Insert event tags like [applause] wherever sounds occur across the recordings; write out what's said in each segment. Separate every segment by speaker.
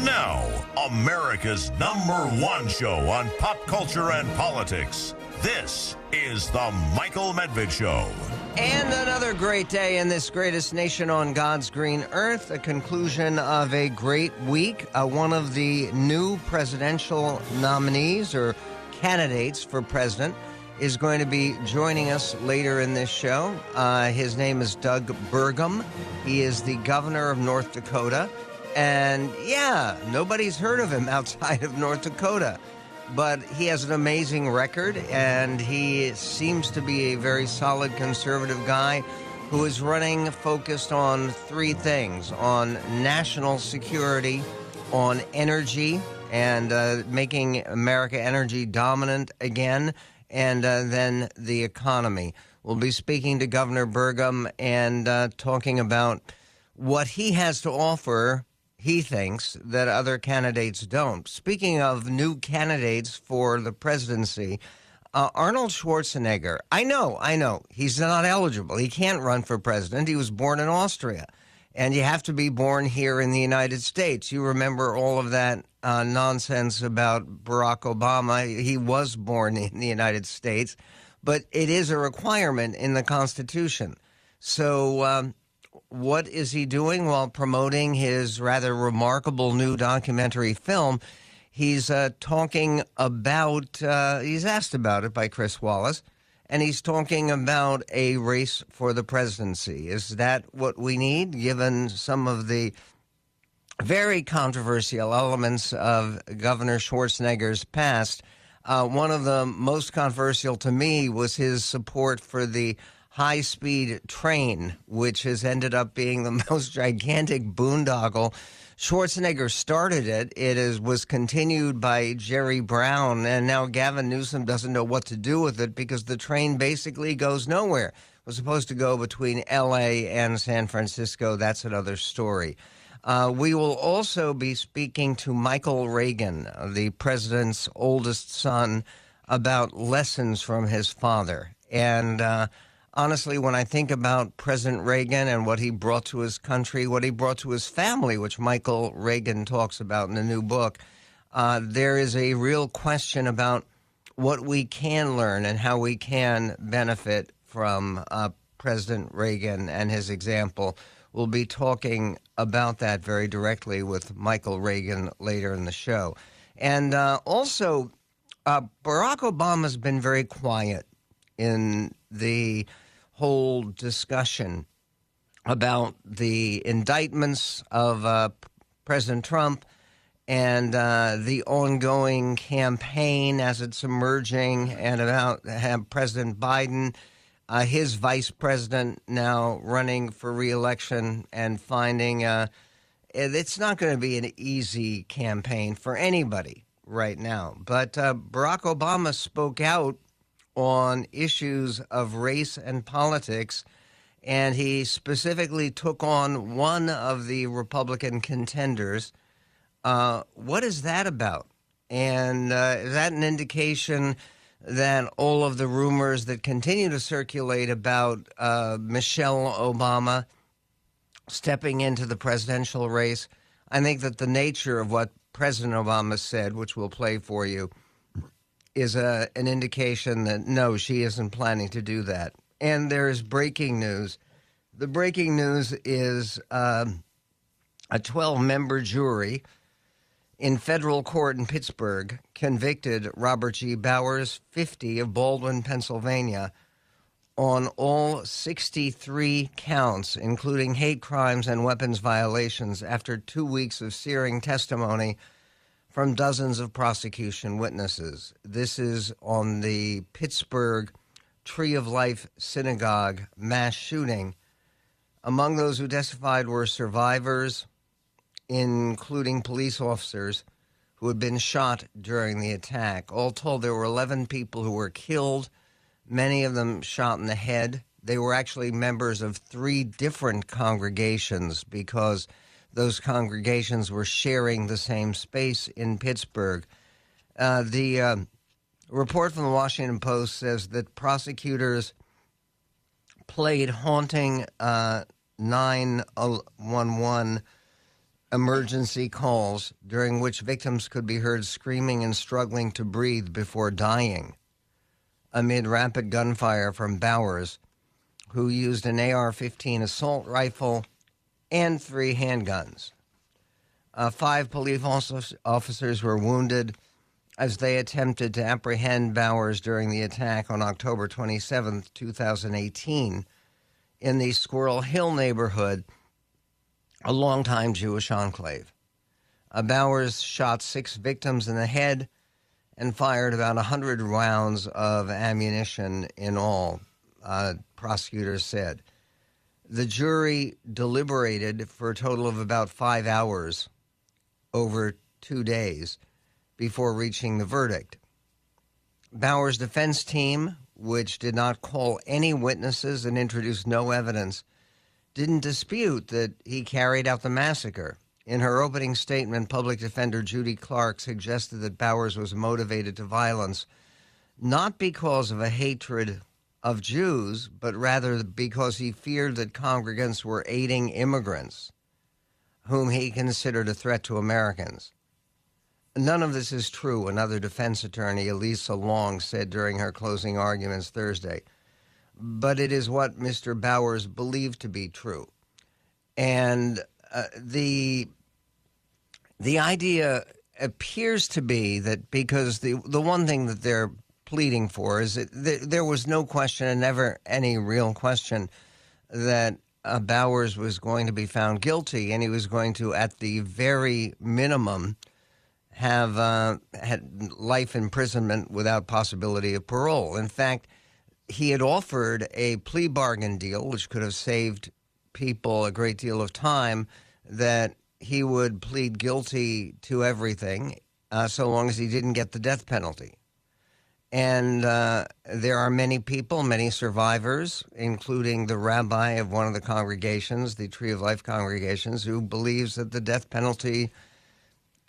Speaker 1: And now, America's number one show on pop culture and politics. This is The Michael Medved Show.
Speaker 2: And another great day in this greatest nation on God's green earth, a conclusion of a great week. Uh, one of the new presidential nominees or candidates for president is going to be joining us later in this show. Uh, his name is Doug Burgum. He is the governor of North Dakota. And yeah, nobody's heard of him [laughs] outside of North Dakota. But he has an amazing record, and he seems to be a very solid conservative guy who is running focused on three things on national security, on energy, and uh, making America energy dominant again, and uh, then the economy. We'll be speaking to Governor Burgum and uh, talking about what he has to offer he thinks that other candidates don't. Speaking of new candidates for the presidency, uh, Arnold Schwarzenegger, I know, I know, he's not eligible. He can't run for president. He was born in Austria. And you have to be born here in the United States. You remember all of that uh, nonsense about Barack Obama. He was born in the United States, but it is a requirement in the Constitution. So um, what is he doing while promoting his rather remarkable new documentary film? He's uh, talking about, uh, he's asked about it by Chris Wallace, and he's talking about a race for the presidency. Is that what we need, given some of the very controversial elements of Governor Schwarzenegger's past? Uh, one of the most controversial to me was his support for the high speed train, which has ended up being the [laughs] most gigantic boondoggle. Schwarzenegger started it. It is was continued by Jerry Brown, and now Gavin Newsom doesn't know what to do with it because the train basically goes nowhere. It was supposed to go between L.A. and San Francisco. That's another story. Uh, we will also be speaking to Michael Reagan, the president's oldest son, about lessons from his father. And uh, honestly, when I think about President Reagan and what he brought to his country, what he brought to his family, which Michael Reagan talks about in the new book, uh, there is a real question about what we can learn and how we can benefit from uh, President Reagan and his example. We'll be talking about that very directly with Michael Reagan later in the show. And uh, also, uh, Barack Obama's been very quiet in the whole discussion about the indictments of uh, President Trump and uh, the ongoing campaign as it's emerging, and about President Biden, uh, his vice president now running for reelection and finding uh, it's not going to be an easy campaign for anybody right now. But uh, Barack Obama spoke out on issues of race and politics. And he specifically took on one of the Republican contenders. Uh, what is that about? And uh, is that an indication that all of the rumors that continue to circulate about uh, Michelle Obama stepping into the presidential race? I think that the nature of what President Obama said, which we'll play for you, is a, an indication that no, she isn't planning to do that. And there is breaking news. The breaking news is um, a 12 member jury in federal court in Pittsburgh convicted Robert G. Bowers, 50, of Baldwin, Pennsylvania, on all 63 counts, including hate crimes and weapons violations, after two weeks of searing testimony from dozens of prosecution witnesses. This is on the Pittsburgh Tree of Life Synagogue mass shooting. Among those who testified were survivors, including police officers who had been shot during the attack. All told, there were 11 people who were killed, many of them shot in the head. They were actually members of three different congregations because those congregations were sharing the same space in Pittsburgh. Uh, the uh, report from the Washington Post says that prosecutors played haunting uh, 911 emergency calls during which victims could be heard screaming and struggling to breathe before dying amid rapid gunfire from Bowers, who used an AR 15 assault rifle and three handguns. Uh, five police officers were wounded as they attempted to apprehend Bowers during the attack on October 27, 2018, in the Squirrel Hill neighborhood, a longtime Jewish enclave. Uh, Bowers shot six victims in the head and fired about 100 rounds of ammunition in all, uh, prosecutors said. The jury deliberated for a total of about five hours over two days before reaching the verdict. Bowers' defense team, which did not call any witnesses and introduced no evidence, didn't dispute that he carried out the massacre. In her opening statement, public defender Judy Clarke suggested that Bowers was motivated to violence not because of a hatred of Jews, but rather because he feared that congregants were aiding immigrants whom he considered a threat to Americans. None of this is true, another defense attorney, Elisa Long, said during her closing arguments Thursday. But it is what Mr. Bowers believed to be true. And uh, the the idea appears to be that because the the one thing that they're pleading for is that th- there was no question and never any real question that uh, Bowers was going to be found guilty and he was going to, at the very minimum, have uh, had life imprisonment without possibility of parole. In fact, he had offered a plea bargain deal, which could have saved people a great deal of time. That he would plead guilty to everything uh, so long as he didn't get the death penalty. And uh, there are many people, many survivors, including the rabbi of one of the congregations, the Tree of Life congregations, who believes that the death penalty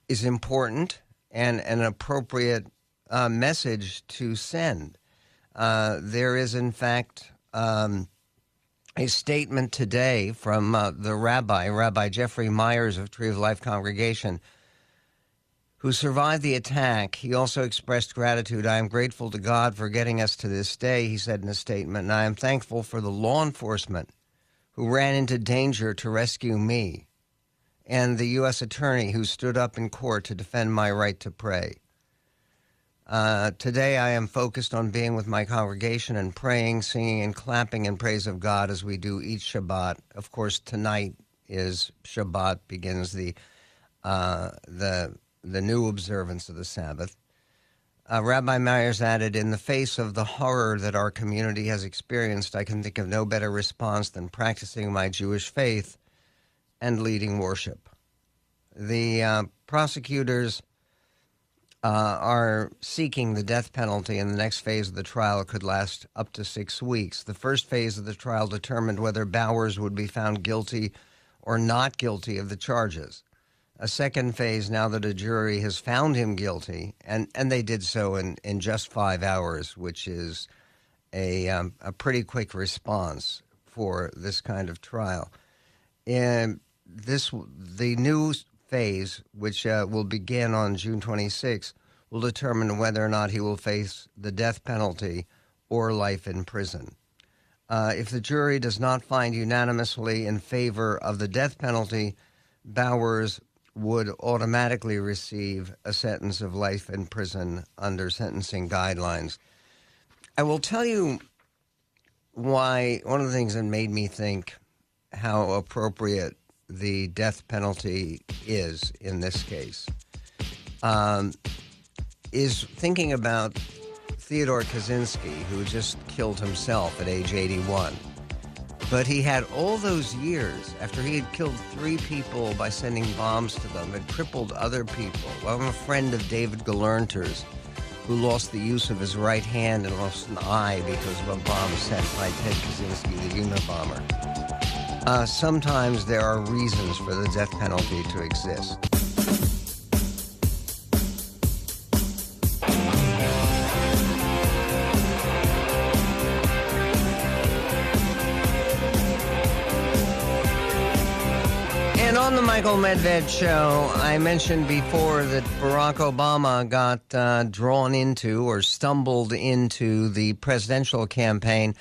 Speaker 2: is important and an appropriate uh, message to send. Uh, there is, in fact, um, a statement today from uh, the rabbi, Rabbi Jeffrey Myers of Tree of Life Congregation, who survived the attack. He also expressed gratitude. I am grateful to God for getting us to this day, he said in a statement, and I am thankful for the law enforcement who ran into danger to rescue me, and the U.S. attorney who stood up in court to defend my right to pray. Uh, today, I am focused on being with my congregation and praying, singing, and clapping in praise of God as we do each Shabbat. Of course, tonight is Shabbat, begins the uh, the the new observance of the Sabbath. Uh, Rabbi Myers added, "In the face of the horror that our community has experienced, I can think of no better response than practicing my Jewish faith and leading worship." The uh, prosecutors uh, are seeking the death penalty, and the next phase of the trial could last up to six weeks. The first phase of the trial determined whether Bowers would be found guilty or not guilty of the charges. A second phase, now that a jury has found him guilty, and, and they did so in, in just five hours, which is a, um, a pretty quick response for this kind of trial. And this the new phase, which uh, will begin on June 26, will determine whether or not he will face the death penalty or life in prison. Uh, if the jury does not find unanimously in favor of the death penalty, Bowers would automatically receive a sentence of life in prison under sentencing guidelines. I will tell you why one of the things that made me think how appropriate the death penalty is in this case um, is thinking about Theodore Kaczynski, who just killed himself at age 81. But he had all those years after he had killed three people by sending bombs to them, had crippled other people. Well, I'm a friend of David Gelernter's, who lost the use of his right hand and lost an eye because of a bomb sent by Ted Kaczynski, the Unabomber. Uh, sometimes there are reasons for the death penalty to exist. Michael Medved show, I mentioned before that Barack Obama got uh, drawn into or stumbled into the presidential campaign,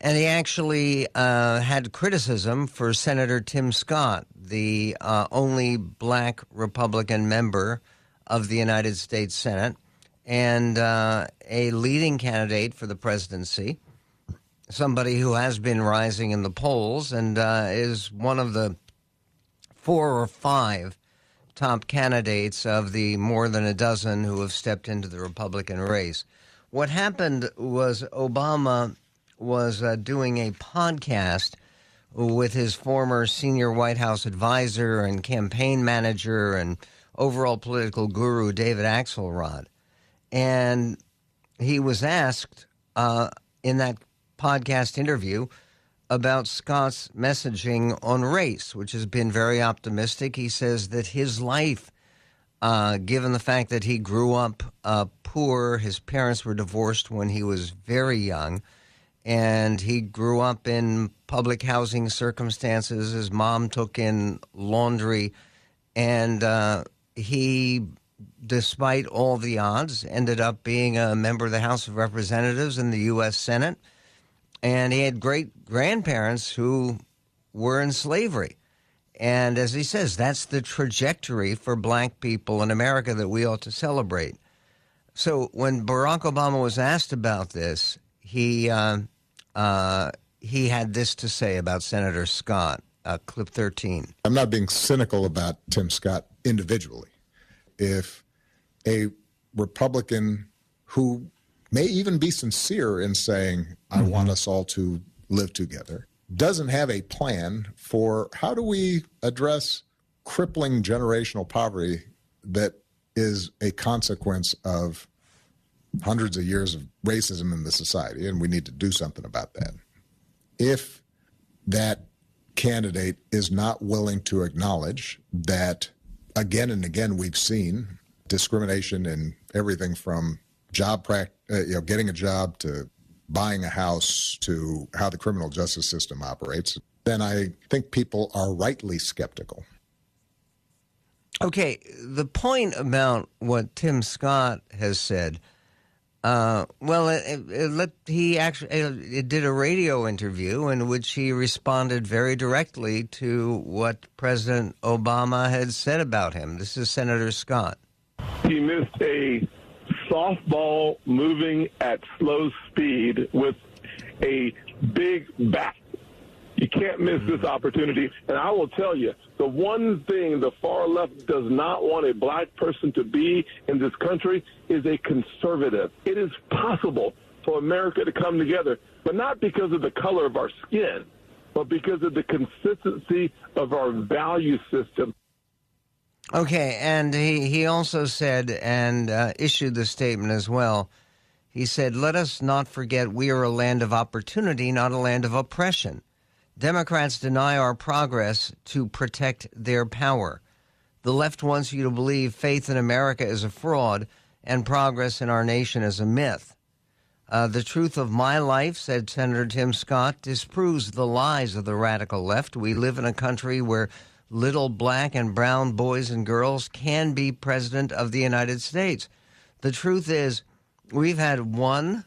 Speaker 2: and he actually uh, had criticism for Senator Tim Scott, the uh, only black Republican member of the United States Senate and uh, a leading candidate for the presidency, somebody who has been rising in the polls and uh, is one of the four or five top candidates of the more than a dozen who have stepped into the Republican race. What happened was Obama was uh, doing a podcast with his former senior White House advisor and campaign manager and overall political guru, David Axelrod. And he was asked uh, in that podcast interview about Scott's messaging on race, which has been very optimistic. He says that his life, uh, given the fact that he grew up uh, poor, his parents were divorced when he was very young, and he grew up in public housing circumstances. His mom took in laundry, and uh, he, despite all the odds, ended up being a member of the House of Representatives and the U.S. Senate and he had great grandparents who were in slavery. And as he says, that's the trajectory for black people in America that we ought to celebrate. So when Barack Obama was asked about this, he uh, uh, he had this to say about Senator Scott. Uh, clip 13.
Speaker 3: I'm not being cynical about Tim Scott individually. If a Republican who may even be sincere in saying, I mm-hmm. want us all to live together, doesn't have a plan for how do we address crippling generational poverty that is a consequence of hundreds of years of racism in the society, and we need to do something about that. If that candidate is not willing to acknowledge that again and again we've seen discrimination in everything from job uh, you know, getting a job to buying a house to how the criminal justice system operates, then I think people are rightly skeptical.
Speaker 2: Okay, the point about what Tim Scott has said. Uh, well, it, it, he actually it did a radio interview in which he responded very directly to what President Obama had said about him. This is Senator Scott.
Speaker 4: He missed a softball moving at slow speed with a big bat. You can't miss this mm-hmm. opportunity. And I will tell you, the one thing the far left does not want a black person to be in this country is a conservative. It is possible for America to come together, but not because of the color of our skin, but because of the consistency of our value system.
Speaker 2: Okay, and he, he also said and uh, issued the statement as well. He said, Let us not forget we are a land of opportunity, not a land of oppression. Democrats deny our progress to protect their power. The left wants you to believe faith in America is a fraud and progress in our nation is a myth. Uh, the truth of my life, said Senator Tim Scott, disproves the lies of the radical left. We live in a country where little black and brown boys and girls can be president of the United States. The truth is, we've had one,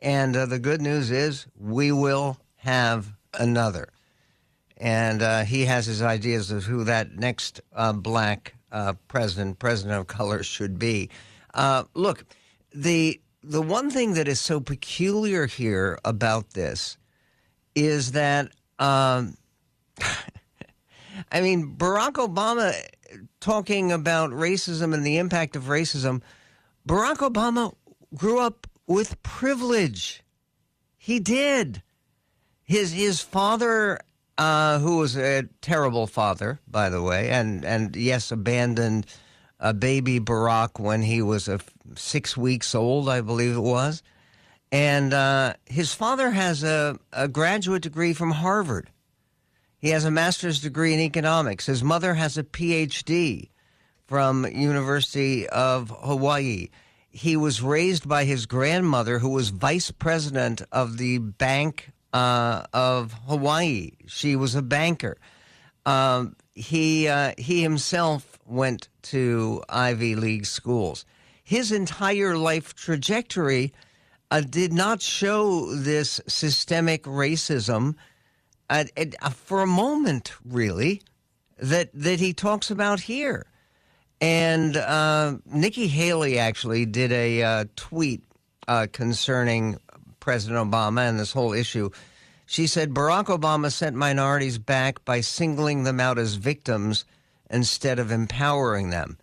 Speaker 2: and uh, the good news is we will have another. And uh, he has his ideas of who that next uh, black uh, president, president of color, should be. Uh, look, the the one thing that is so peculiar here about this is that um, I mean, Barack Obama talking about racism and the impact of racism. Barack Obama grew up with privilege. He did. His his father, uh, who was a terrible father, by the way, and and yes, abandoned a baby Barack when he was a six weeks old, I believe it was. And uh, his father has a, a graduate degree from Harvard. He has a master's degree in economics. His mother has a PhD from University of Hawaii. He was raised by his grandmother, who was vice president of the Bank uh, of Hawaii. She was a banker. Um, he uh, he himself went to Ivy League schools. His entire life trajectory uh, did not show this systemic racism uh, uh, for a moment, really, that that he talks about here. And uh, Nikki Haley actually did a uh, tweet uh, concerning President Obama and this whole issue. She said Barack Obama sent minorities back by singling them out as victims instead of empowering them.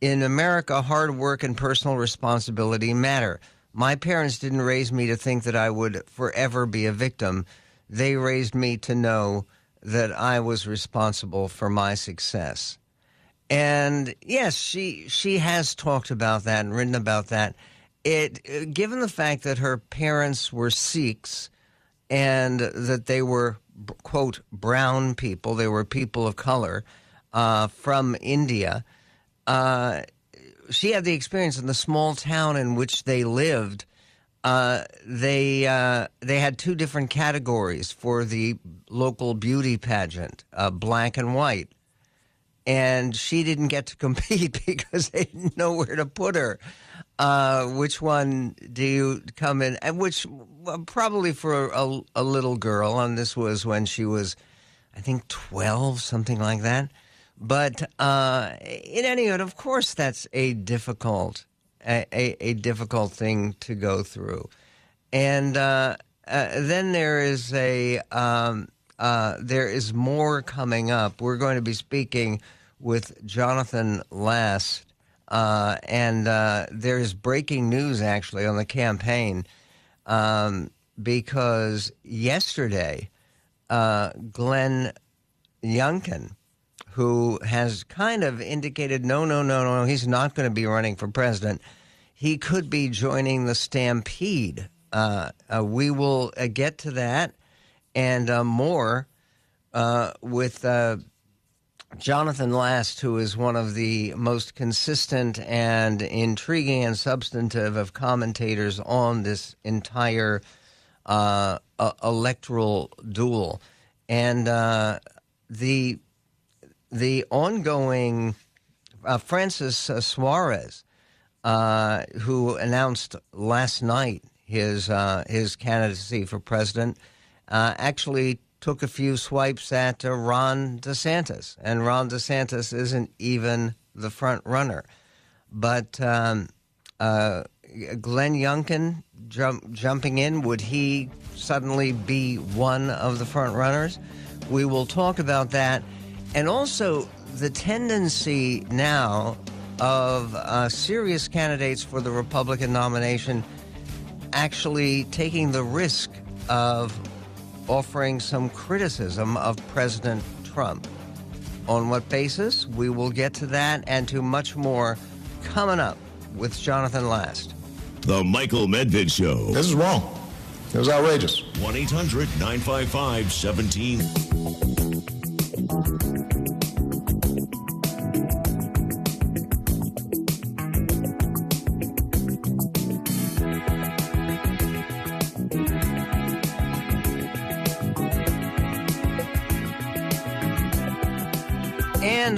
Speaker 2: In America, hard work and personal responsibility matter. My parents didn't raise me to think that I would forever be a victim. They raised me to know that I was responsible for my success. And yes, she she has talked about that and written about that. It given the fact that her parents were Sikhs and that they were quote brown people, they were people of color uh, from India. Uh, she had the experience in the small town in which they lived. Uh, they uh, they had two different categories for the local beauty pageant, uh, black and white, and she didn't get to [laughs] compete because they didn't know where to put her. Uh, which one do you come in? And which probably for a, a little girl, and this was when she was, I think, twelve, something like that. But uh, in any event, of course, that's a difficult, a, a, a difficult thing to go through. And uh, uh, then there is a um, uh, there is more coming up. We're going to be speaking with Jonathan Last, uh, and uh, there is breaking news actually on the campaign um, because yesterday Glenn Youngkin who has kind of indicated no, no, no, no, he's not going to be running for president. He could be joining the stampede. Uh, uh, we will uh, get to that and uh, more uh, with uh, Jonathan Last, who is one of the most consistent and intriguing and substantive of commentators on this entire electoral duel. And the the ongoing uh, Francis uh, Suarez, uh, who announced last night his uh, his candidacy for president, uh, actually took a few swipes at uh, Ron DeSantis, and Ron DeSantis isn't even the front runner, but. Um, Glenn Youngkin jump, jumping in, would he suddenly be one of the front runners? We will talk about that and also the tendency now of uh, serious candidates for the Republican nomination actually taking the risk of offering some criticism of President Trump. On what basis? We will get to that and to much more coming up with Jonathan Last.
Speaker 1: The Michael Medved Show.
Speaker 3: This is wrong. It was outrageous.
Speaker 1: 1 800 955 17.
Speaker 2: And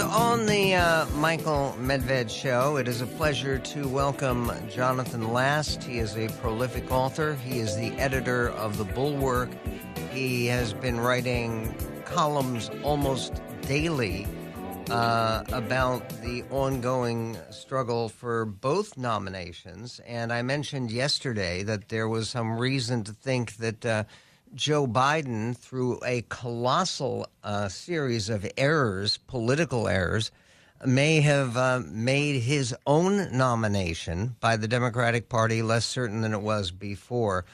Speaker 2: on the uh, Michael Medved show, it is a pleasure to welcome Jonathan Last. He is a prolific author. He is the editor of The Bulwark. He has been writing columns almost daily uh, about the ongoing struggle for both nominations. And I mentioned yesterday that there was some reason to think that. Uh, Joe Biden, through a colossal uh, series of errors, political errors, may have uh, made his own nomination by the Democratic Party less certain than it was before.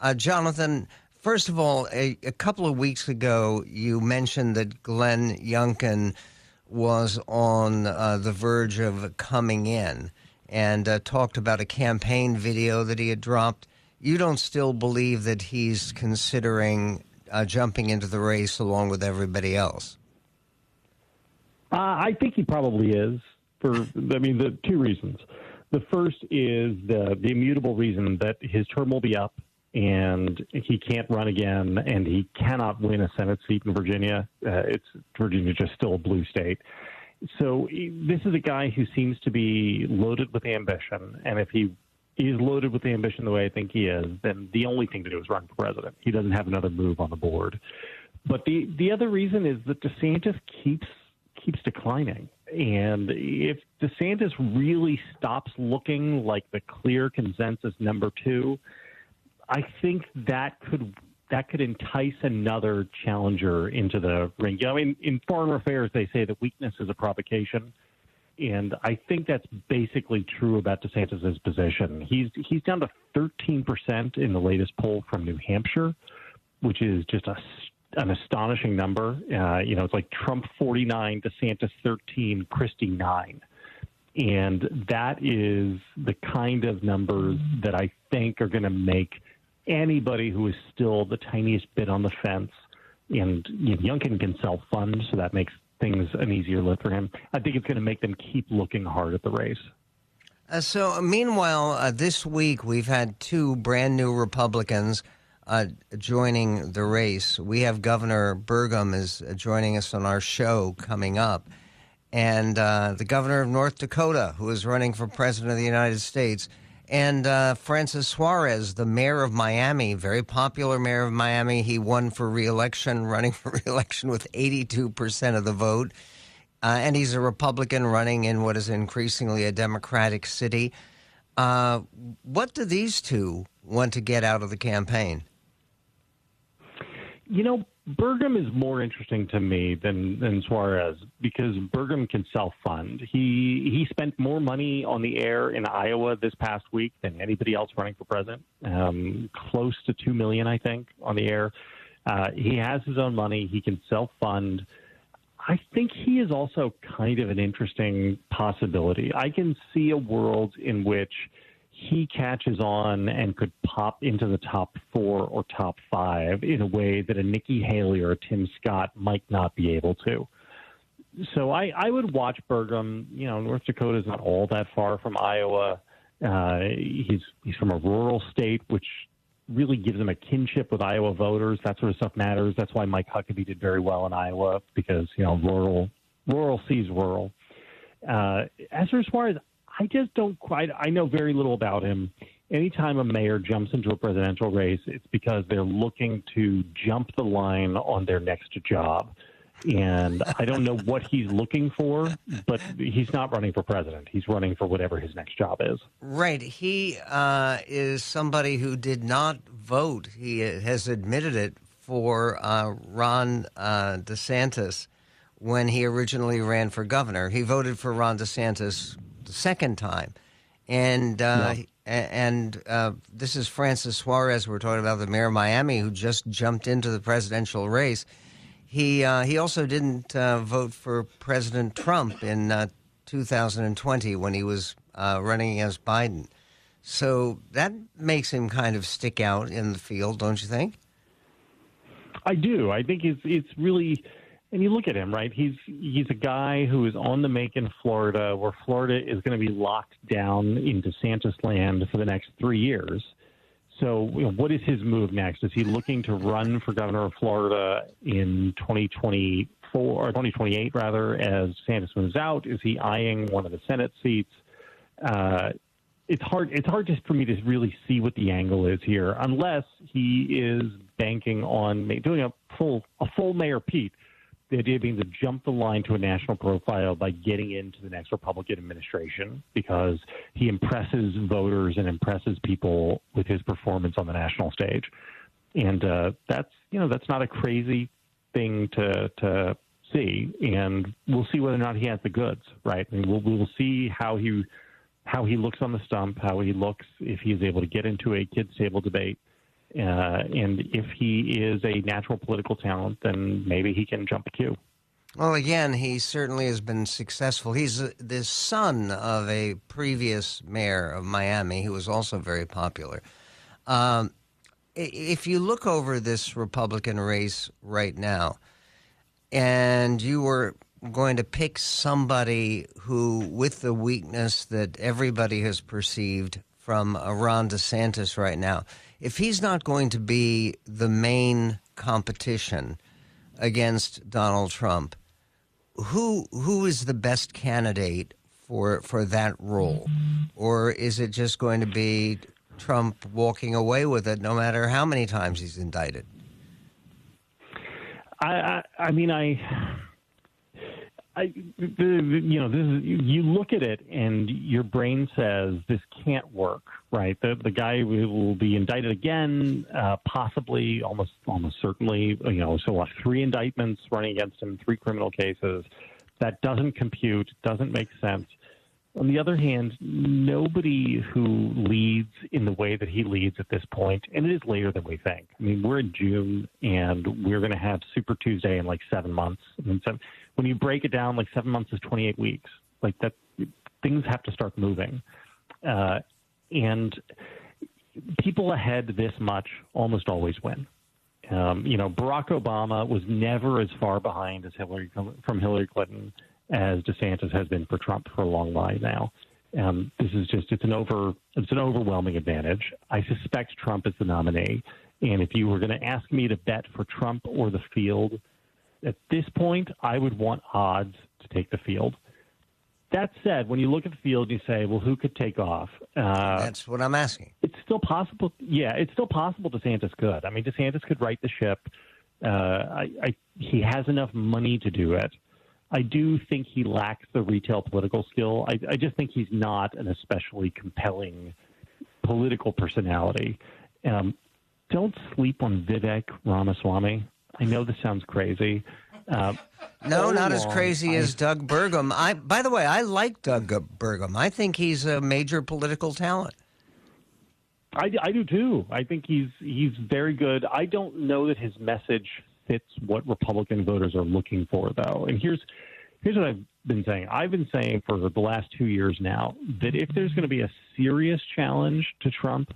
Speaker 2: Uh, Jonathan, first of all, a, a, couple of weeks ago, you mentioned that Glenn Youngkin was on uh, the verge of coming in and uh, talked about a campaign video that he had dropped you don't still believe that he's considering uh, jumping into the race along with everybody else?
Speaker 5: Uh, I think he probably is. For I mean, the two reasons. The first is the the immutable reason that his term will be up and he can't run again, and he cannot win a Senate seat in Virginia. Uh, it's Virginia just still a blue state. So this is a guy who seems to be loaded with ambition, and if he is loaded with ambition the way I think he is, then the only thing to do is run for president. He doesn't have another move on the board. But the the other reason is that DeSantis keeps keeps declining. And if DeSantis really stops looking like the clear consensus number two, I think that could that could entice another challenger into the ring. Know, in, in foreign affairs, they say that weakness is a provocation, and I think that's basically true about DeSantis's position. He's he's down to 13 percent in the latest poll from New Hampshire, which is just a an astonishing number. Uh, you know, it's like Trump 49, DeSantis 13, Christie 9. And that is the kind of numbers that I think are going to make anybody who is still the tiniest bit on the fence. And you know, Youngkin can self fund, so that makes things an easier lift for him. I think it's going to make them keep looking hard at the race.
Speaker 2: Uh, so, meanwhile, uh, this week we've had two brand new Republicans uh, joining the race. We have Governor Burgum is joining us on our show coming up, and uh, the governor of North Dakota, who is running for president of the United States, and uh, Francis Suarez, the mayor of Miami, very popular mayor of Miami. He won for reelection, [laughs] running for reelection with 82% of the vote. Uh, and he's a Republican running in what is increasingly a Democratic city. Uh, what do these two want to get out of the campaign?
Speaker 5: You know, Burgum is more interesting to me than than Suarez because Burgum can self fund. He he spent more money on the air in Iowa this past week than anybody else running for president. Um, close to two million, I think, on the air. Uh, he has his own money. He can self fund. I think he is also kind of an interesting possibility. I can see a world in which he catches on and could pop into the top four or top five in a way that a Nikki Haley or a Tim Scott might not be able to. So I, I would watch Burgum. You know, North Dakota is not all that far from Iowa. Uh, he's he's from a rural state, which really gives him a kinship with Iowa voters. That sort of stuff matters. That's why Mike Huckabee did very well in Iowa because you know rural rural sees rural. Uh, as far as I just don't quite. I know very little about him. Anytime a mayor jumps into a presidential race, it's because they're looking to jump the line on their next job. And I don't know what he's looking for, but he's not running for president. He's running for whatever his next job is.
Speaker 2: Right. He uh, is somebody who did not vote. He has admitted it for uh, Ron uh, DeSantis when he originally ran for governor. He voted for Ron DeSantis the second time. And uh, yeah. and uh, this is Francis Suarez. We're talking about the mayor of Miami who just jumped into the presidential race. He uh, he also didn't uh, vote for President Trump in uh, 2020 when he was uh, running against Biden. So that makes him kind of stick out in the field, don't you think?
Speaker 5: I do. I think it's it's really and you look at him, right? He's he's a guy who is on the make in Florida, where Florida is going to be locked down in DeSantis land for the next three years. So, you know, what is his move next? Is he looking to run for governor of Florida in 2024 or 2028, rather, as DeSantis moves out? Is he eyeing one of the Senate seats? Uh, it's hard. It's hard just for me to really see what the angle is here, unless he is banking on doing a full a full Mayor Pete the idea being to jump the line to a national profile by getting into the next Republican administration because he impresses voters and impresses people with his performance on the national stage. And uh, that's you know that's not a crazy thing to to see, and we'll see whether or not he has the goods. Right? Mean, we'll we'll see how he how he looks on the stump, how he looks if he is able to get into a kids table debate uh, and if he is a natural political talent, then maybe he can jump a queue.
Speaker 2: Well, again, he certainly has been successful. He's the son of a previous mayor of Miami who was also very popular. Um, if you look over this Republican race right now, and you were going to pick somebody who, with the weakness that everybody has perceived from Ron DeSantis right now, if he's not going to be the main competition against Donald Trump, who who is the best candidate for for that role, or is it just going to be Trump walking away with it, no matter how many times he's indicted?
Speaker 5: I, I, I mean, I, I, you know, this is you look at it and your brain says this can't work, right? The the guy will be indicted again, uh, possibly, almost almost certainly. You know, so what? Three indictments running against him, three criminal cases. That doesn't compute, doesn't make sense. On the other hand, nobody who leads in the way that he leads at this point, and it is later than we think. I mean, we're in June, and we're going to have Super Tuesday in like seven months. I mean, so when you break it down, like seven months is 28 weeks. Like that, things have to start moving, uh, and people ahead this much almost always win. Um, you know, Barack Obama was never as far behind as Hillary from Hillary Clinton as DeSantis has been for Trump for a long while now. Um, this is just it's an over it's an overwhelming advantage. I suspect Trump is the nominee, and if you were going to ask me to bet for Trump or the field, at this point, I would want odds to take the field. That said, when you look at the field, you say, well, who could take off?
Speaker 2: Uh, That's what I'm asking.
Speaker 5: It's still possible. Yeah, it's still possible DeSantis could. I mean, DeSantis could right the ship. Uh, I, I, he has enough money to do it. I do think he lacks the retail political skill. I, I just think he's not an especially compelling political personality. Um, don't sleep on Vivek Ramaswamy. I know this sounds crazy. Uh,
Speaker 2: no, not as crazy I, as Doug Burgum. I, by the way, I like Doug Burgum. I think he's a major political talent.
Speaker 5: I, I do too. I think he's he's very good. I don't know that his message fits what Republican voters are looking for, though. And here's here's what I've been saying. I've been saying for the last two years now that if there's going to be a serious challenge to Trump,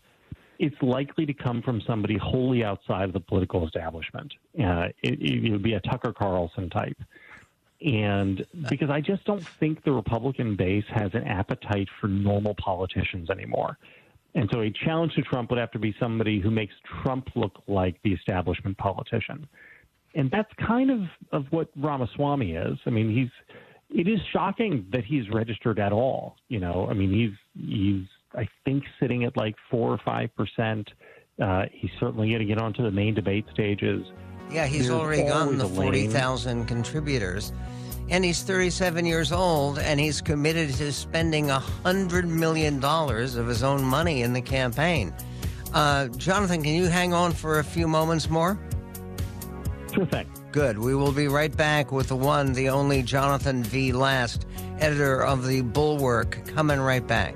Speaker 5: it's likely to come from somebody wholly outside of the political establishment. Uh, it, it would be a Tucker Carlson type. And because I just don't think the Republican base has an appetite for normal politicians anymore. And so a challenge to Trump would have to be somebody who makes Trump look like the establishment politician and that's kind of of what Ramaswamy is. I mean, he's it is shocking that he's registered at all. You know, I mean, he's he's I think sitting at like four or five percent. Uh, he's certainly going to get onto the main debate stages.
Speaker 2: Yeah, he's There's already gotten the forty thousand contributors. And he's 37 years old, and he's committed to spending $100 million of his own money in the campaign. Uh, Jonathan, can you hang on for a few moments more?
Speaker 5: Sure thing.
Speaker 2: Good. We will be right back with the one, the only Jonathan V. Last, editor of the Bulwark, coming right back.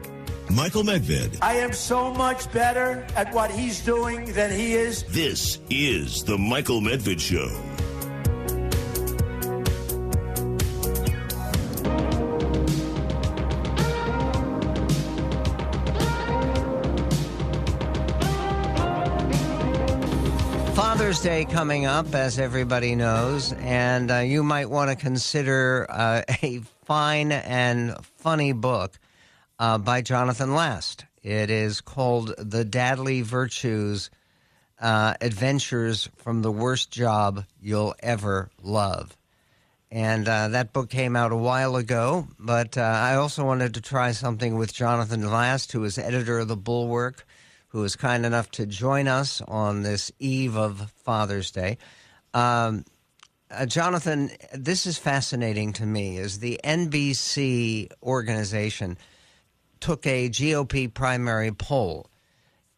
Speaker 1: Michael Medved.
Speaker 6: I am so much better at what he's doing than he is.
Speaker 1: This is the Michael Medved Show.
Speaker 2: Father's Day coming up, as everybody knows, and uh, you might want to consider uh, [laughs] a fine and funny book uh, by Jonathan Last. It is called The Dadly Virtues uh, Adventures from the Worst Job You'll Ever Love. And uh, that book came out a while ago, but uh, I also wanted to try something with Jonathan Last, who is editor of The Bulwark who was kind enough to join us on this eve of Father's Day. Um, uh, Jonathan, this is fascinating to me. Is the NBC organization took a GOP primary poll,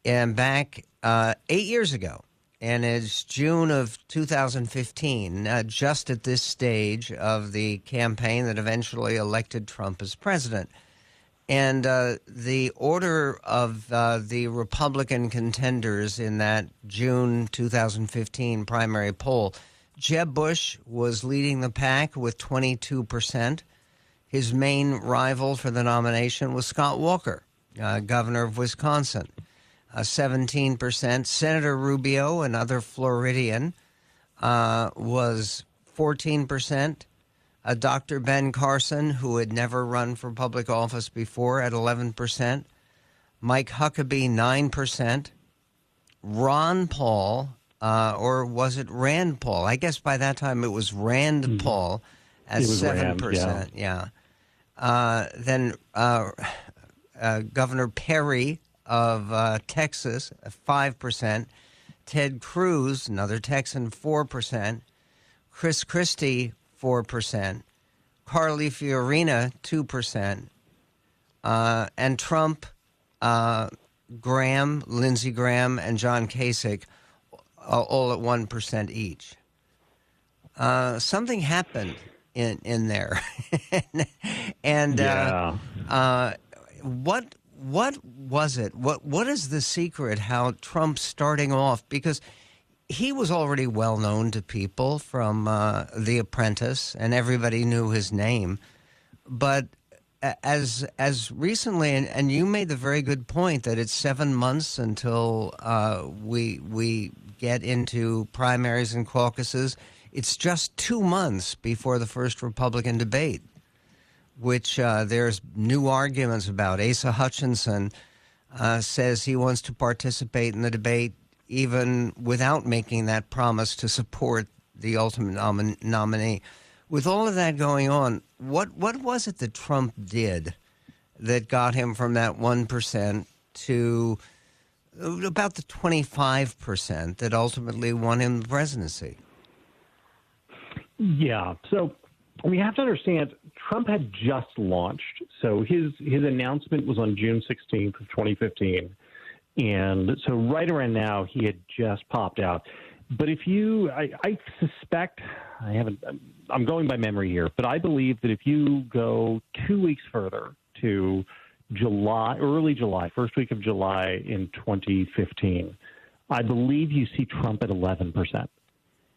Speaker 2: and back uh, eight years ago, and it's June of 2015, uh, just at this stage of the campaign that eventually elected Trump as president. And uh, the order of uh, the Republican contenders in that June 2015 primary poll Jeb Bush was leading the pack with 22%. His main rival for the nomination was Scott Walker, uh, governor of Wisconsin, 17%. Senator Rubio, another Floridian, uh, was 14% a Dr. Ben Carson, who had never run for public office before, at 11%, Mike Huckabee, 9%, Ron Paul, uh, or was it Rand Paul? I guess by that time it was Rand Paul at
Speaker 5: Mm-hmm. Was
Speaker 2: seven
Speaker 5: Rand,
Speaker 2: percent. Yeah. Uh, then uh, uh, Governor Perry of uh, Texas, five percent. Ted Cruz, another Texan, four percent. Chris Christie, four percent. Carly Fiorina, two percent. Uh, and Trump, uh, Graham, Lindsey Graham, and John Kasich, uh, all at one percent each. Uh, something happened in in there, [laughs] and
Speaker 5: Yeah.
Speaker 2: uh, uh, what what was it? What what is the secret? How Trump's starting off because he was already well known to people from uh, The Apprentice, and everybody knew his name. But as as recently, and, and you made the very good point that it's seven months until uh, we we get into primaries and caucuses. It's just two months before the first Republican debate, which uh, there's new arguments about. Asa Hutchinson uh, says he wants to participate in the debate even without making that promise to support the ultimate nomin- nominee. With all of that going on, what what was it that Trump did that got him from that one percent to about the twenty five percent that ultimately won him the presidency?
Speaker 5: Yeah. So we have to understand Trump had just launched. So his his announcement was on June 16th of 2015. And so right around now he had just popped out. But if you I, I suspect I haven't I'm going by memory here, but I believe that if you go 2 weeks further to July early July, first week of July in 2015, I believe you see Trump at 11%.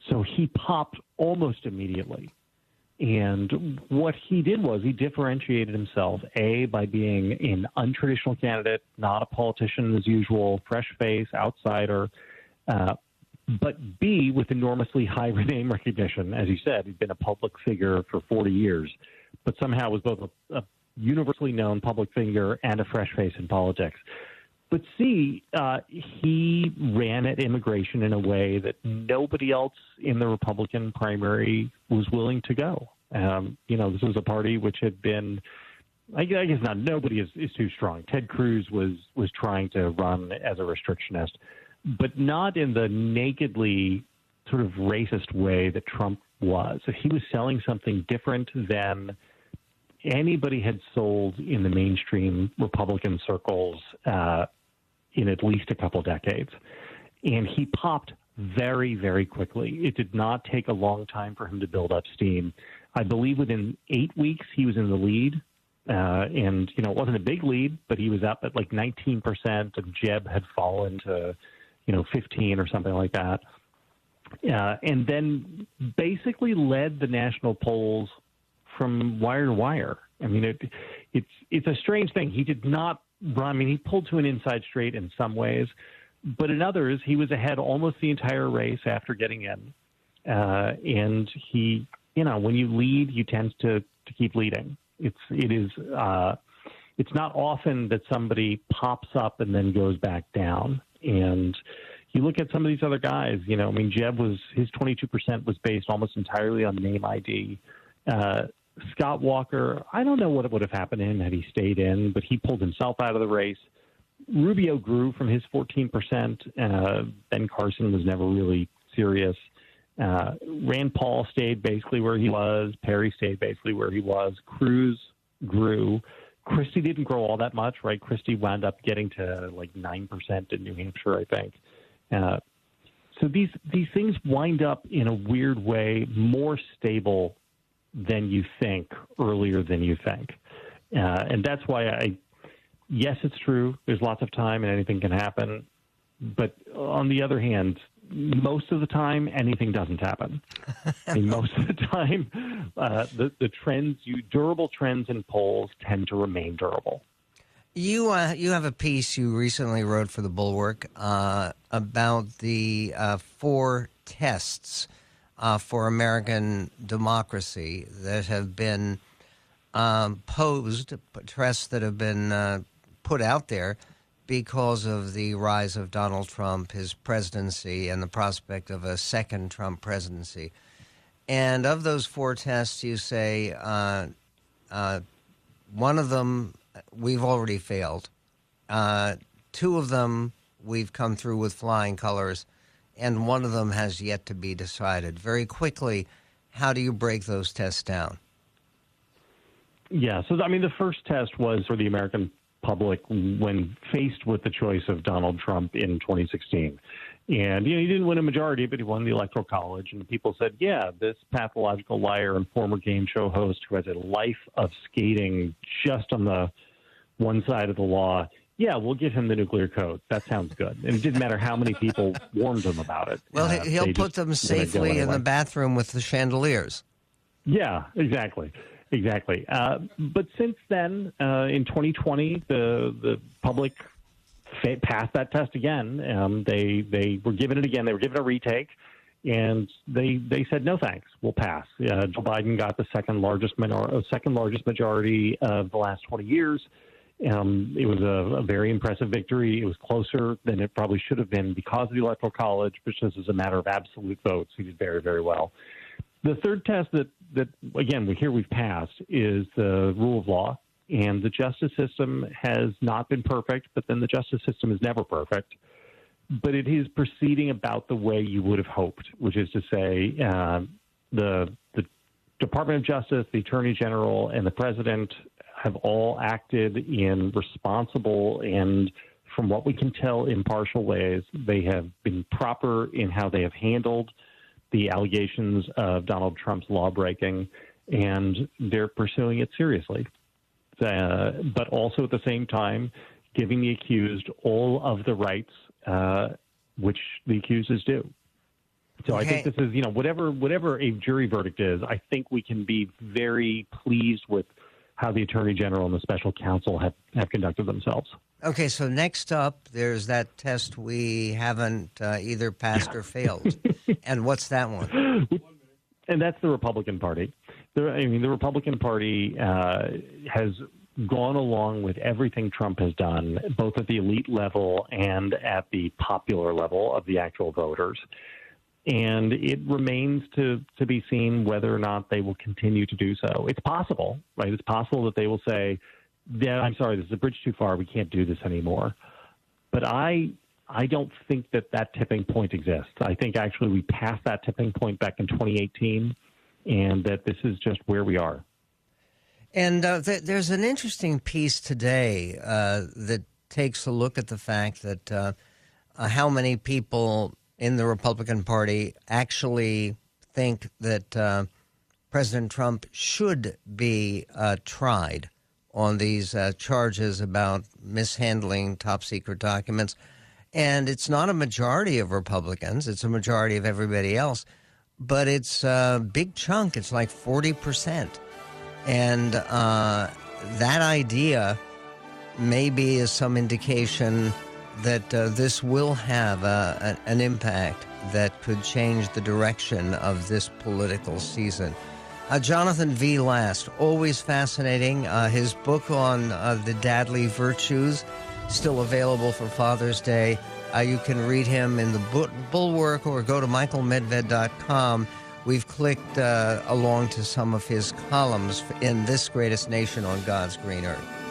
Speaker 5: So he popped almost immediately. And what he did was he differentiated himself, A, by being an untraditional candidate, not a politician as usual, fresh face, outsider, uh, but B, with enormously high [laughs] name recognition. As you said, he'd been a public figure for 40 years, but somehow was both a, a universally known public figure and a fresh face in politics. But C, uh, he ran at immigration in a way that nobody else in the Republican primary was willing to go. Um, you know, this was a party which had been, I guess I guess not nobody is, is too strong. Ted Cruz was was trying to run as a restrictionist, but not in the nakedly sort of racist way that Trump was. So he was selling something different than anybody had sold in the mainstream Republican circles uh, in at least a couple decades. And he popped very, very quickly. It did not take a long time for him to build up steam. I believe within eight weeks he was in the lead. Uh, and, you know, it wasn't a big lead, but he was up at like 19%, and Jeb had fallen to, you know, 15 or something like that. Uh, and then basically led the national polls from wire to wire. I mean, it, it's it's a strange thing. He did not run. I mean, he pulled to an inside straight in some ways, but in others, he was ahead almost the entire race after getting in. Uh, and he, you know, when you lead, you tend to to keep leading. It's it is uh, it's not often that somebody pops up and then goes back down. And you look at some of these other guys. You know, I mean, Jeb was his 22% was based almost entirely on name ID. Uh, Scott Walker, I don't know what would have happened to him had he stayed in, but he pulled himself out of the race. Rubio grew from his 14%. Uh, ben Carson was never really serious. Uh, Rand Paul stayed basically where he was. Perry stayed basically where he was. Cruz grew. Christie didn't grow all that much, right? Christie wound up getting to like 9% in New Hampshire, I think. Uh, so these these things wind up in a weird way more stable than you think earlier than you think, uh, and that's why I. Yes, it's true. There's lots of time and anything can happen, but on the other hand, most of the time anything doesn't happen. [laughs] I mean, most of the time, uh, the the trends, you durable trends in polls tend to remain durable.
Speaker 2: You uh, you have a piece you recently wrote for the Bulwark uh, about the uh, four tests uh, for American democracy that have been um, posed, tests that have been uh, put out there because of the rise of Donald Trump, his presidency, and the prospect of a second Trump presidency. And of those four tests, you say uh, uh, one of them we've already failed. Uh, two of them we've come through with flying colors, and one of them has yet to be decided. Very quickly, how do you break those tests down?
Speaker 5: Yeah, so I mean, the first test was for the American public when faced with the choice of Donald Trump in 2016. And you know, he didn't win a majority, but he won the electoral college. And people said, "Yeah, this pathological liar and former game show host who has a life of skating just on the one side of the law yeah, we'll give him the nuclear code. That sounds good. And it didn't matter how many people [laughs] warned him about it.
Speaker 2: Well, uh, he'll put them safely in the bathroom with the chandeliers.
Speaker 5: Yeah, exactly. Exactly. Uh, but since then, uh, in 2020, the the public passed that test again. Um, they they were given it again. They were given a retake, and they they said no thanks. We'll pass. Uh, Joe Biden got the second largest minor- uh, second largest majority of the last 20 years. Um, it was a, a, very impressive victory. It was closer than it probably should have been because of the Electoral College, just as a matter of absolute votes, he did very, very well. The third test that, that again, here we've passed is the rule of law. And the justice system has not been perfect, but then the justice system is never perfect. But it is proceeding about the way you would have hoped, which is to say, uh, the the Department of Justice, the Attorney General, and the President have all acted in responsible and, from what we can tell, impartial ways. They have been proper in how they have handled the allegations of Donald Trump's lawbreaking, and they're pursuing it seriously. Uh, but also at the same time, giving the accused all of the rights uh, which the accused is due. So okay. I think this is, you know, whatever whatever a jury verdict is, I think we can be very pleased with how the attorney general and the special counsel have, have conducted themselves.
Speaker 2: Okay, so next up, there's that test we haven't uh, either passed or failed. [laughs] and what's that one?
Speaker 5: And that's the Republican Party. The, I mean, the Republican Party uh, has gone along with everything Trump has done, both at the elite level and at the popular level of the actual voters and it remains to to be seen whether or not they will continue to do so. It's possible, right? It's possible that they will say, "Yeah, I'm sorry, this is a bridge too far. We can't do this anymore." But I I don't think that that tipping point exists. I think actually we passed that tipping point back in 2018, and that this is just where we are.
Speaker 2: And uh, th- there's an interesting piece today uh, that takes a look at the fact that uh, uh how many people in the Republican Party actually think that uh, President Trump should be uh, tried on these uh, charges about mishandling top secret documents. And it's not a majority of Republicans, it's a majority of everybody else, but it's a big chunk. It's like 40%. And uh, that idea maybe is some indication that uh, this will have a, a, an impact that could change the direction of this political season. Uh, Jonathan V. Last, always fascinating. Uh, his book on uh, the Dadly virtues, still available for Father's Day. Uh, you can read him in the Bulwark or go to michaelmedved.com. We've clicked uh, along to some of his columns in This Greatest Nation on God's Green Earth.